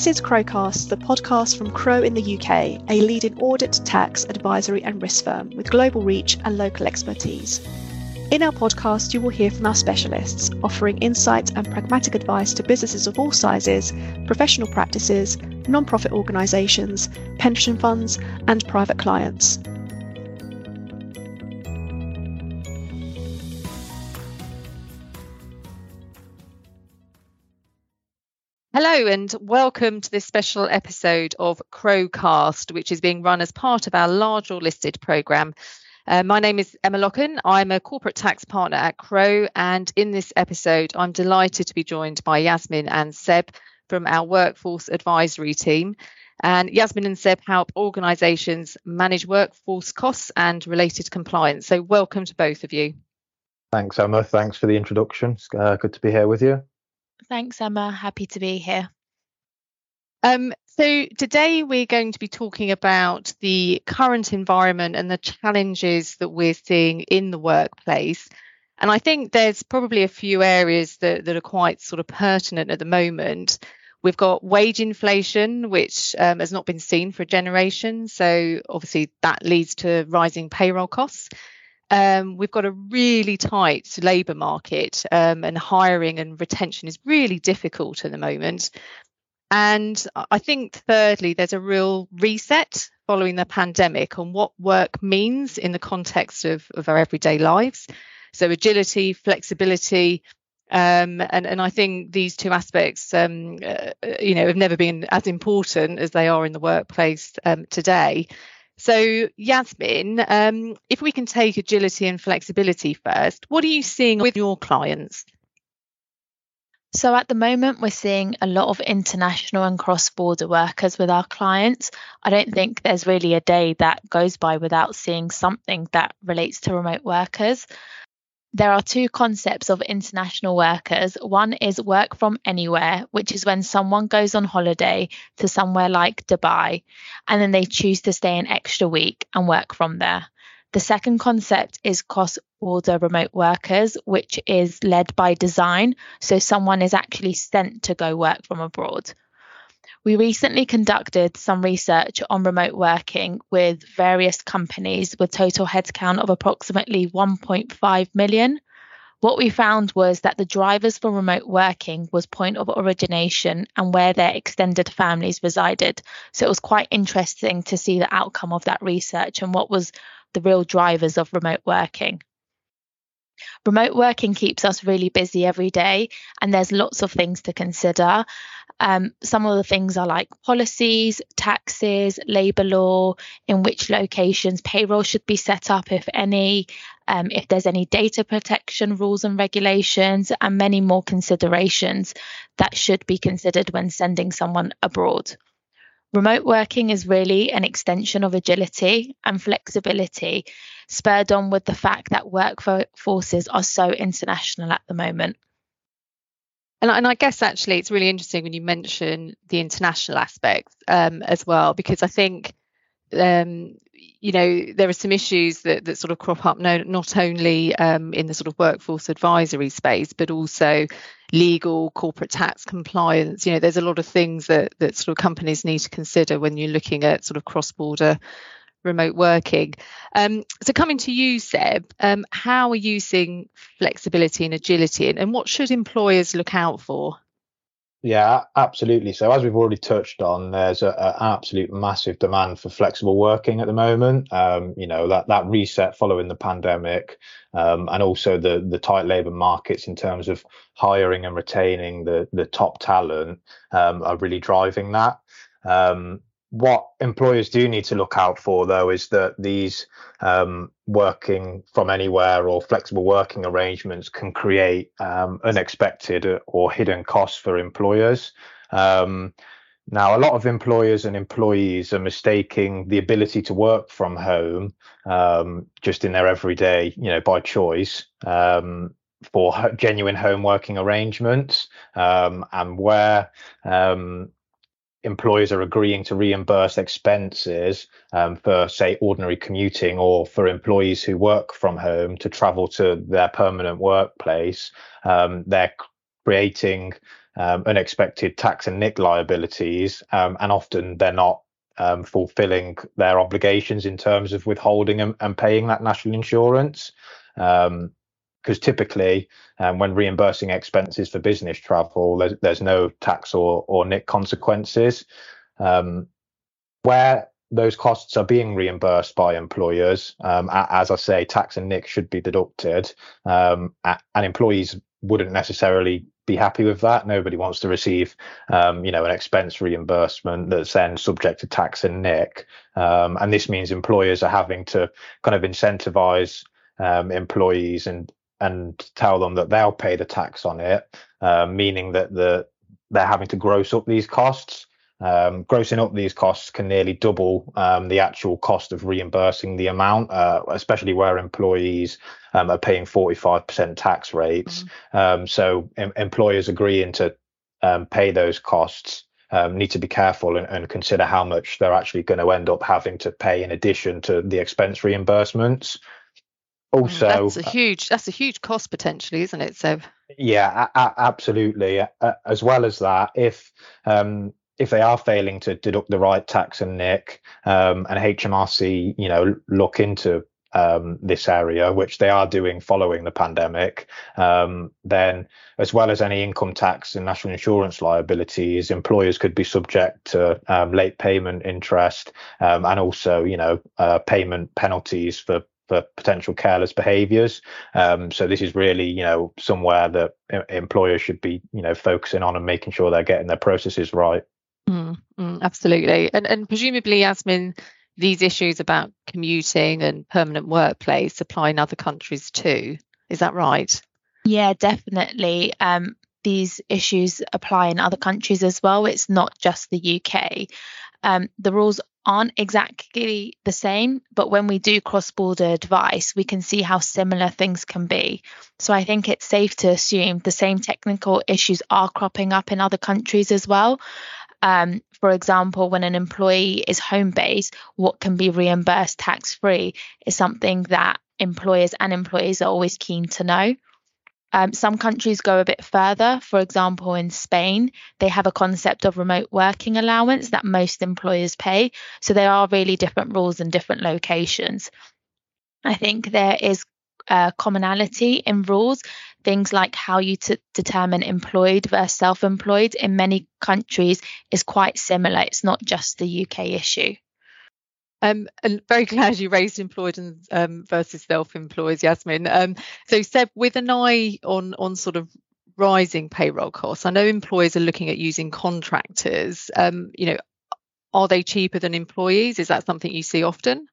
This is Crowe Cast, the podcast from Crowe in the UK, a leading audit, tax, advisory, and risk firm with global reach and local expertise. In our podcast, you will hear from our specialists, offering insight and pragmatic advice to businesses of all sizes, professional practices, non profit organisations, pension funds, and private clients. Hello, and welcome to this special episode of Crowe Cast, which is being run as part of our larger listed programme. Uh, my name is Emma Locken. I'm a corporate tax partner at Crowe, and in this episode, I'm delighted to be joined by Yasmine and Seb from our workforce advisory team. And Yasmine and Seb help organisations manage workforce costs and related compliance. So, welcome to both of you. Thanks, Emma. Thanks for the introduction. Uh, good to be here with you. Thanks, Emma. Happy to be here. Um, so today we're going to be talking about the current environment and the challenges that we're seeing in the workplace. And I think there's probably a few areas that, that are quite sort of pertinent at the moment. We've got wage inflation, which um, has not been seen for a generation. So obviously that leads to rising payroll costs. Um, we've got a really tight labour market, um, and hiring and retention is really difficult at the moment. And I think, thirdly, there's a real reset following the pandemic on what work means in the context of, of our everyday lives. So, agility, flexibility, um, and, and I think these two aspects, um, uh, you know, have never been as important as they are in the workplace um, today. So, Yasmine, um, if we can take agility and flexibility first, what are you seeing with your clients? So, at the moment, we're seeing a lot of international and cross border workers with our clients. I don't think there's really a day that goes by without seeing something that relates to remote workers. There are two concepts of international workers. One is work from anywhere, which is when someone goes on holiday to somewhere like Dubai and then they choose to stay an extra week and work from there. The second concept is cross border remote workers, which is led by design. So someone is actually sent to go work from abroad. We recently conducted some research on remote working with various companies with total headcount of approximately 1.5 million. What we found was that the drivers for remote working was point of origination and where their extended families resided. So it was quite interesting to see the outcome of that research and what was the real drivers of remote working. Remote working keeps us really busy every day, and there's lots of things to consider. Um, some of the things are like policies, taxes, labour law, in which locations payroll should be set up, if any, um, if there's any data protection rules and regulations, and many more considerations that should be considered when sending someone abroad. Remote working is really an extension of agility and flexibility, spurred on with the fact that workforces are so international at the moment. And, and I guess actually it's really interesting when you mention the international aspect um, as well, because I think um, you know there are some issues that, that sort of crop up no, not only um, in the sort of workforce advisory space but also legal corporate tax compliance. You know there's a lot of things that that sort of companies need to consider when you're looking at sort of cross-border remote working um, so coming to you seb um, how are you seeing flexibility and agility and, and what should employers look out for yeah, absolutely. So as we've already touched on, there's an absolute massive demand for flexible working at the moment. Um, you know that that reset following the pandemic, um, and also the the tight labour markets in terms of hiring and retaining the the top talent um, are really driving that. Um, what employers do need to look out for though is that these um, working from anywhere or flexible working arrangements can create um, unexpected or hidden costs for employers. Um, now a lot of employers and employees are mistaking the ability to work from home um, just in their everyday you know by choice um, for genuine home working arrangements um, and where employers are agreeing to reimburse expenses um, for, say, ordinary commuting or for employees who work from home to travel to their permanent workplace, um, they're creating um, unexpected tax and NIC liabilities, um, and often they're not um, fulfilling their obligations in terms of withholding and, and paying that national insurance. Because typically, um, when reimbursing expenses for business travel, there's, there's no tax or, or NIC consequences. Um, where those costs are being reimbursed by employers, um, as I say, tax and NIC should be deducted, um, and employees wouldn't necessarily be happy with that. Nobody wants to receive, um, you know, an expense reimbursement that's then subject to tax and NIC. Um, and this means employers are having to kind of incentivize um, employees and and tell them that they'll pay the tax on it, uh, meaning that the they're having to gross up these costs. Um, grossing up these costs can nearly double um, the actual cost of reimbursing the amount, uh, especially where employees um, are paying 45% tax rates. Mm-hmm. Um, so em- employers agreeing to um, pay those costs um, need to be careful and, and, consider how much they're actually going to end up having to pay in addition to the expense reimbursements. Also, that's a huge that's a huge cost potentially, isn't it? So yeah, a- a- absolutely. Uh, as well as that, if um, if they are failing to deduct the right tax and NIC, um, and HMRC, you know, look into um, this area, which they are doing following the pandemic, um, then as well as any income tax and national insurance liabilities, employers could be subject to um, late payment interest um, and also, you know, uh, payment penalties for for potential careless behaviours. Um, so this is really, you know, somewhere that employers should be, you know, focusing on and making sure they're getting their processes right. Mm, mm, absolutely. And, and presumably, Yasmine, these issues about commuting and permanent workplace apply in other countries too. Is that right? Yeah, definitely. Um, these issues apply in other countries as well. It's not just the UK. Um, the rules aren't exactly the same, but when we do cross border advice, we can see how similar things can be. So I think it's safe to assume the same technical issues are cropping up in other countries as well. Um, for example, when an employee is home based, what can be reimbursed tax free is something that employers and employees are always keen to know. Um, some countries go a bit further. For example, in Spain, they have a concept of remote working allowance that most employers pay. So there are really different rules in different locations. I think there is uh, commonality in rules things like how you t- determine employed versus self employed in many countries is quite similar. It's not just the UK issue. Um, and very glad you raised employed and um, versus self-employed, Yasmine. Um, so, Seb, with an eye on on sort of rising payroll costs, I know employers are looking at using contractors. Um, you know, are they cheaper than employees? Is that something you see often?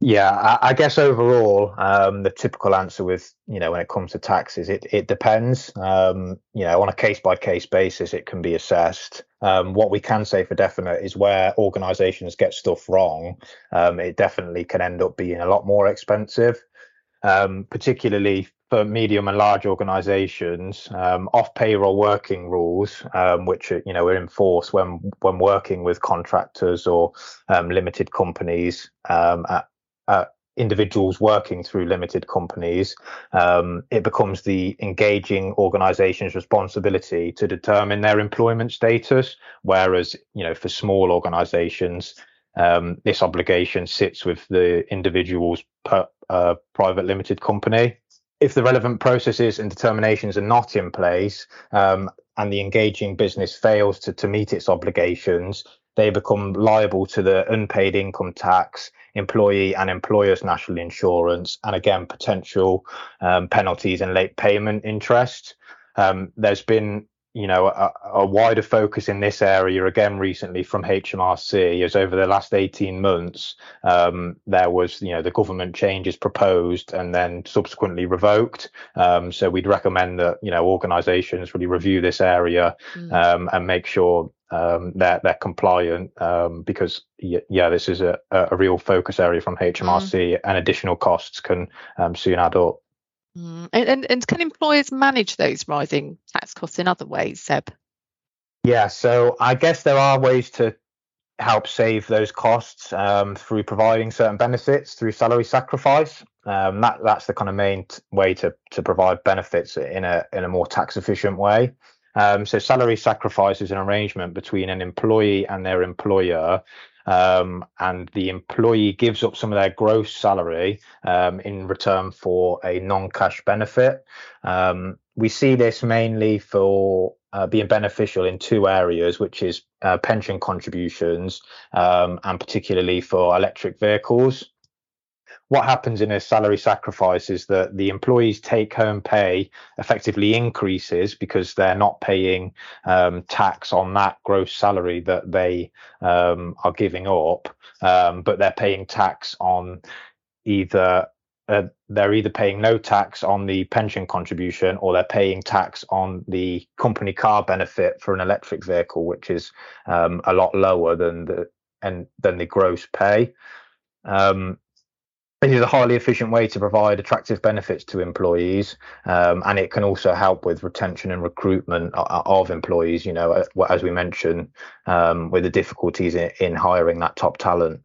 Yeah, I, I guess overall, um, the typical answer with you know when it comes to taxes, it it depends. Um, you know, on a case by case basis, it can be assessed. Um, what we can say for definite is where organisations get stuff wrong, um, it definitely can end up being a lot more expensive. Um, particularly for medium and large organisations, um, off payroll working rules, um, which are, you know are enforced when when working with contractors or um, limited companies um, at, uh, individuals working through limited companies, um, it becomes the engaging organization's responsibility to determine their employment status. Whereas, you know, for small organizations, um, this obligation sits with the individual's per, uh, private limited company. If the relevant processes and determinations are not in place um, and the engaging business fails to, to meet its obligations, they become liable to the unpaid income tax employee and employer's national insurance, and again, potential um, penalties and late payment interest. Um, there's been you know a, a, wider focus in this area again recently from HMRC as over the last 18 months um, there was you know the government changes proposed and then subsequently revoked um, so we'd recommend that you know organizations really review this area mm. um, and make sure um, they're they're compliant um, because yeah, this is a, a real focus area from HMRC, mm. and additional costs can um, soon add up. Mm. And, and and can employers manage those rising tax costs in other ways, Seb? Yeah, so I guess there are ways to help save those costs um, through providing certain benefits through salary sacrifice. Um, that that's the kind of main t- way to to provide benefits in a in a more tax efficient way. Um, so salary sacrifice is an arrangement between an employee and their employer. Um, and the employee gives up some of their gross salary um, in return for a non-cash benefit. Um, we see this mainly for uh, being beneficial in two areas, which is uh, pension contributions um, and particularly for electric vehicles what happens in a salary sacrifice is that the employee's take home pay effectively increases because they're not paying um, tax on that gross salary that they um, are giving up, um, but they're paying tax on either. Uh, they're either paying no tax on the pension contribution or they're paying tax on the company car benefit for an electric vehicle, which is um, a lot lower than the and than the gross pay. Um, it is a highly efficient way to provide attractive benefits to employees, um, and it can also help with retention and recruitment of employees. You know, as we mentioned, um, with the difficulties in, in, hiring that top talent.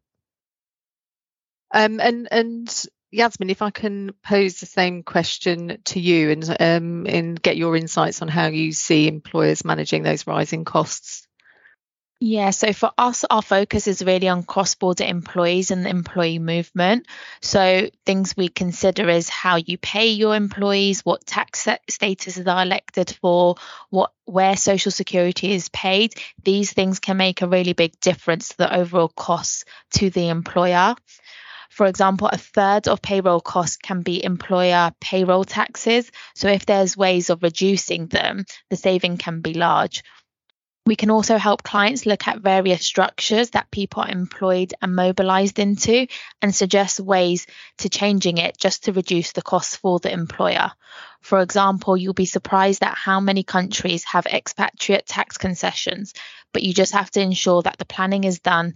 Um, and and Yasmine, if I can pose the same question to you and um, and get your insights on how you see employers managing those rising costs. Yeah, so for us, our focus is really on cross border employees and the employee movement. So, things we consider is how you pay your employees, what tax statuses are elected for, what where social security is paid. These things can make a really big difference to the overall costs to the employer. For example, a third of payroll costs can be employer payroll taxes. So, if there's ways of reducing them, the saving can be large. We can also help clients look at various structures that people are employed and mobilized into and suggest ways to changing it just to reduce the costs for the employer. For example, you'll be surprised at how many countries have expatriate tax concessions, but you just have to ensure that the planning is done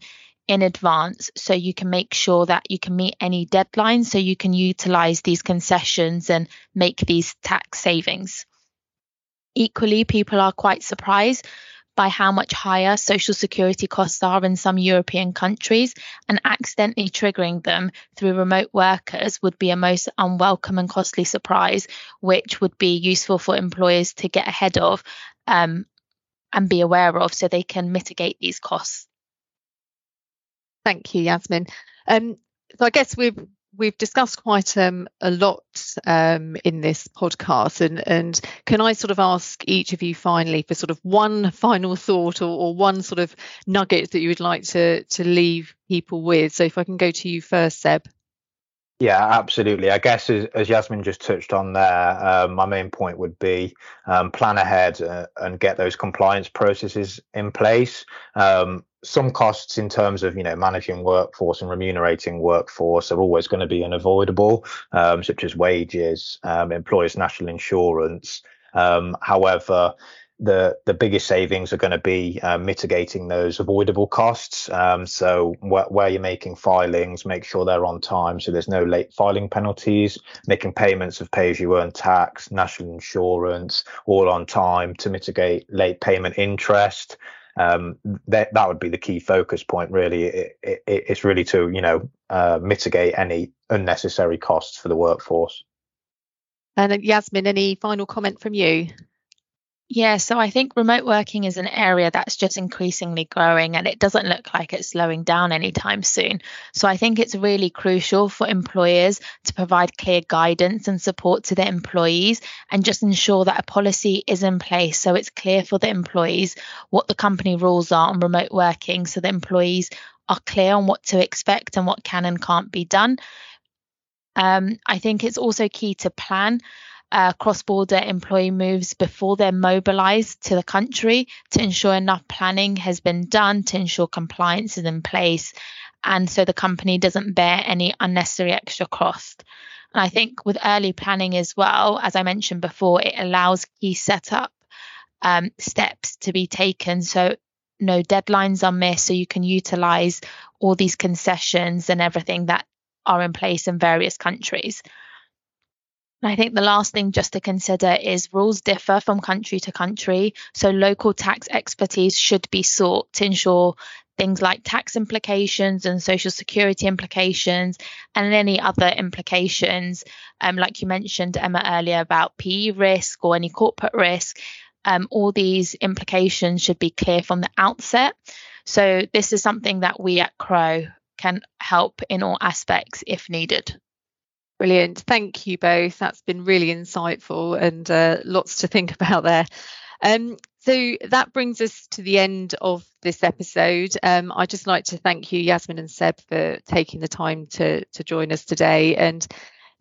in advance so you can make sure that you can meet any deadlines so you can utilize these concessions and make these tax savings. Equally, people are quite surprised by how much higher social security costs are in some European countries, and accidentally triggering them through remote workers would be a most unwelcome and costly surprise, which would be useful for employers to get ahead of um, and be aware of so they can mitigate these costs. Thank you, Yasmine. Um, so I guess we've we've discussed quite um, a lot um, in this podcast, and and can I sort of ask each of you finally for sort of one final thought or, or one sort of nugget that you would like to to leave people with? So if I can go to you first, Seb. Yeah, absolutely. I guess as, as Yasmine just touched on there, um, my main point would be um, plan ahead uh, and get those compliance processes in place. Um, some costs in terms of you know managing workforce and remunerating workforce are always going to be unavoidable, um, such as wages, um, employers' national insurance. Um, however, the the biggest savings are going to be uh, mitigating those avoidable costs. Um, so wh- where you're making filings, make sure they're on time, so there's no late filing penalties. Making payments of pay as you earn tax, national insurance, all on time to mitigate late payment interest. Um, that that would be the key focus point. Really, it, it, it's really to you know uh, mitigate any unnecessary costs for the workforce. And Yasmine, any final comment from you? Yeah, so I think remote working is an area that's just increasingly growing and it doesn't look like it's slowing down anytime soon. So I think it's really crucial for employers to provide clear guidance and support to their employees and just ensure that a policy is in place so it's clear for the employees what the company rules are on remote working so the employees are clear on what to expect and what can and can't be done. Um, I think it's also key to plan uh, cross border employee moves before they're mobilized to the country to ensure enough planning has been done to ensure compliance is in place and so the company doesn't bear any unnecessary extra cost. And I think with early planning as well, as I mentioned before, it allows key setup um, steps to be taken so no deadlines are missed, so you can utilize all these concessions and everything that are in place in various countries. I think the last thing just to consider is rules differ from country to country. So local tax expertise should be sought to ensure things like tax implications and social security implications and any other implications, um, like you mentioned, Emma, earlier about PE risk or any corporate risk. um, all these implications should be clear from the outset. So, this is something that we at Crowe can help in all aspects if needed. Brilliant. Thank you both. That's been really insightful and uh, lots to think about there. Um, so that brings us to the end of this episode. Um, I'd just like to thank you, Yasmine and Seb, for taking the time to, to join us today. And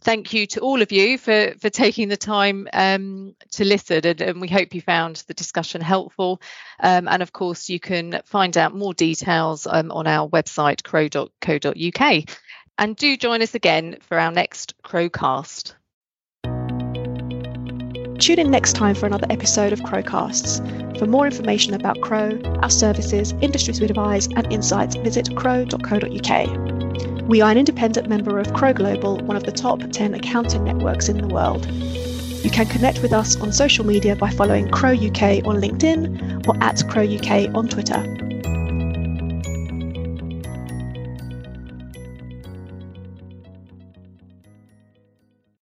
thank you to all of you for, for taking the time um, to listen. And, and, we hope you found the discussion helpful. Um, and of course, you can find out more details um, on our website, crowe.co.uk. And do join us again for our next Crowe Cast. Tune in next time for another episode of Crowe Casts. For more information about Crowe, our services, industries we advise, and insights, visit crowe.co.uk. We are an independent member of Crowe Global, one of the top 10 accounting networks in the world. You can connect with us on social media by following Crowe UK on LinkedIn or at Crowe UK on Twitter.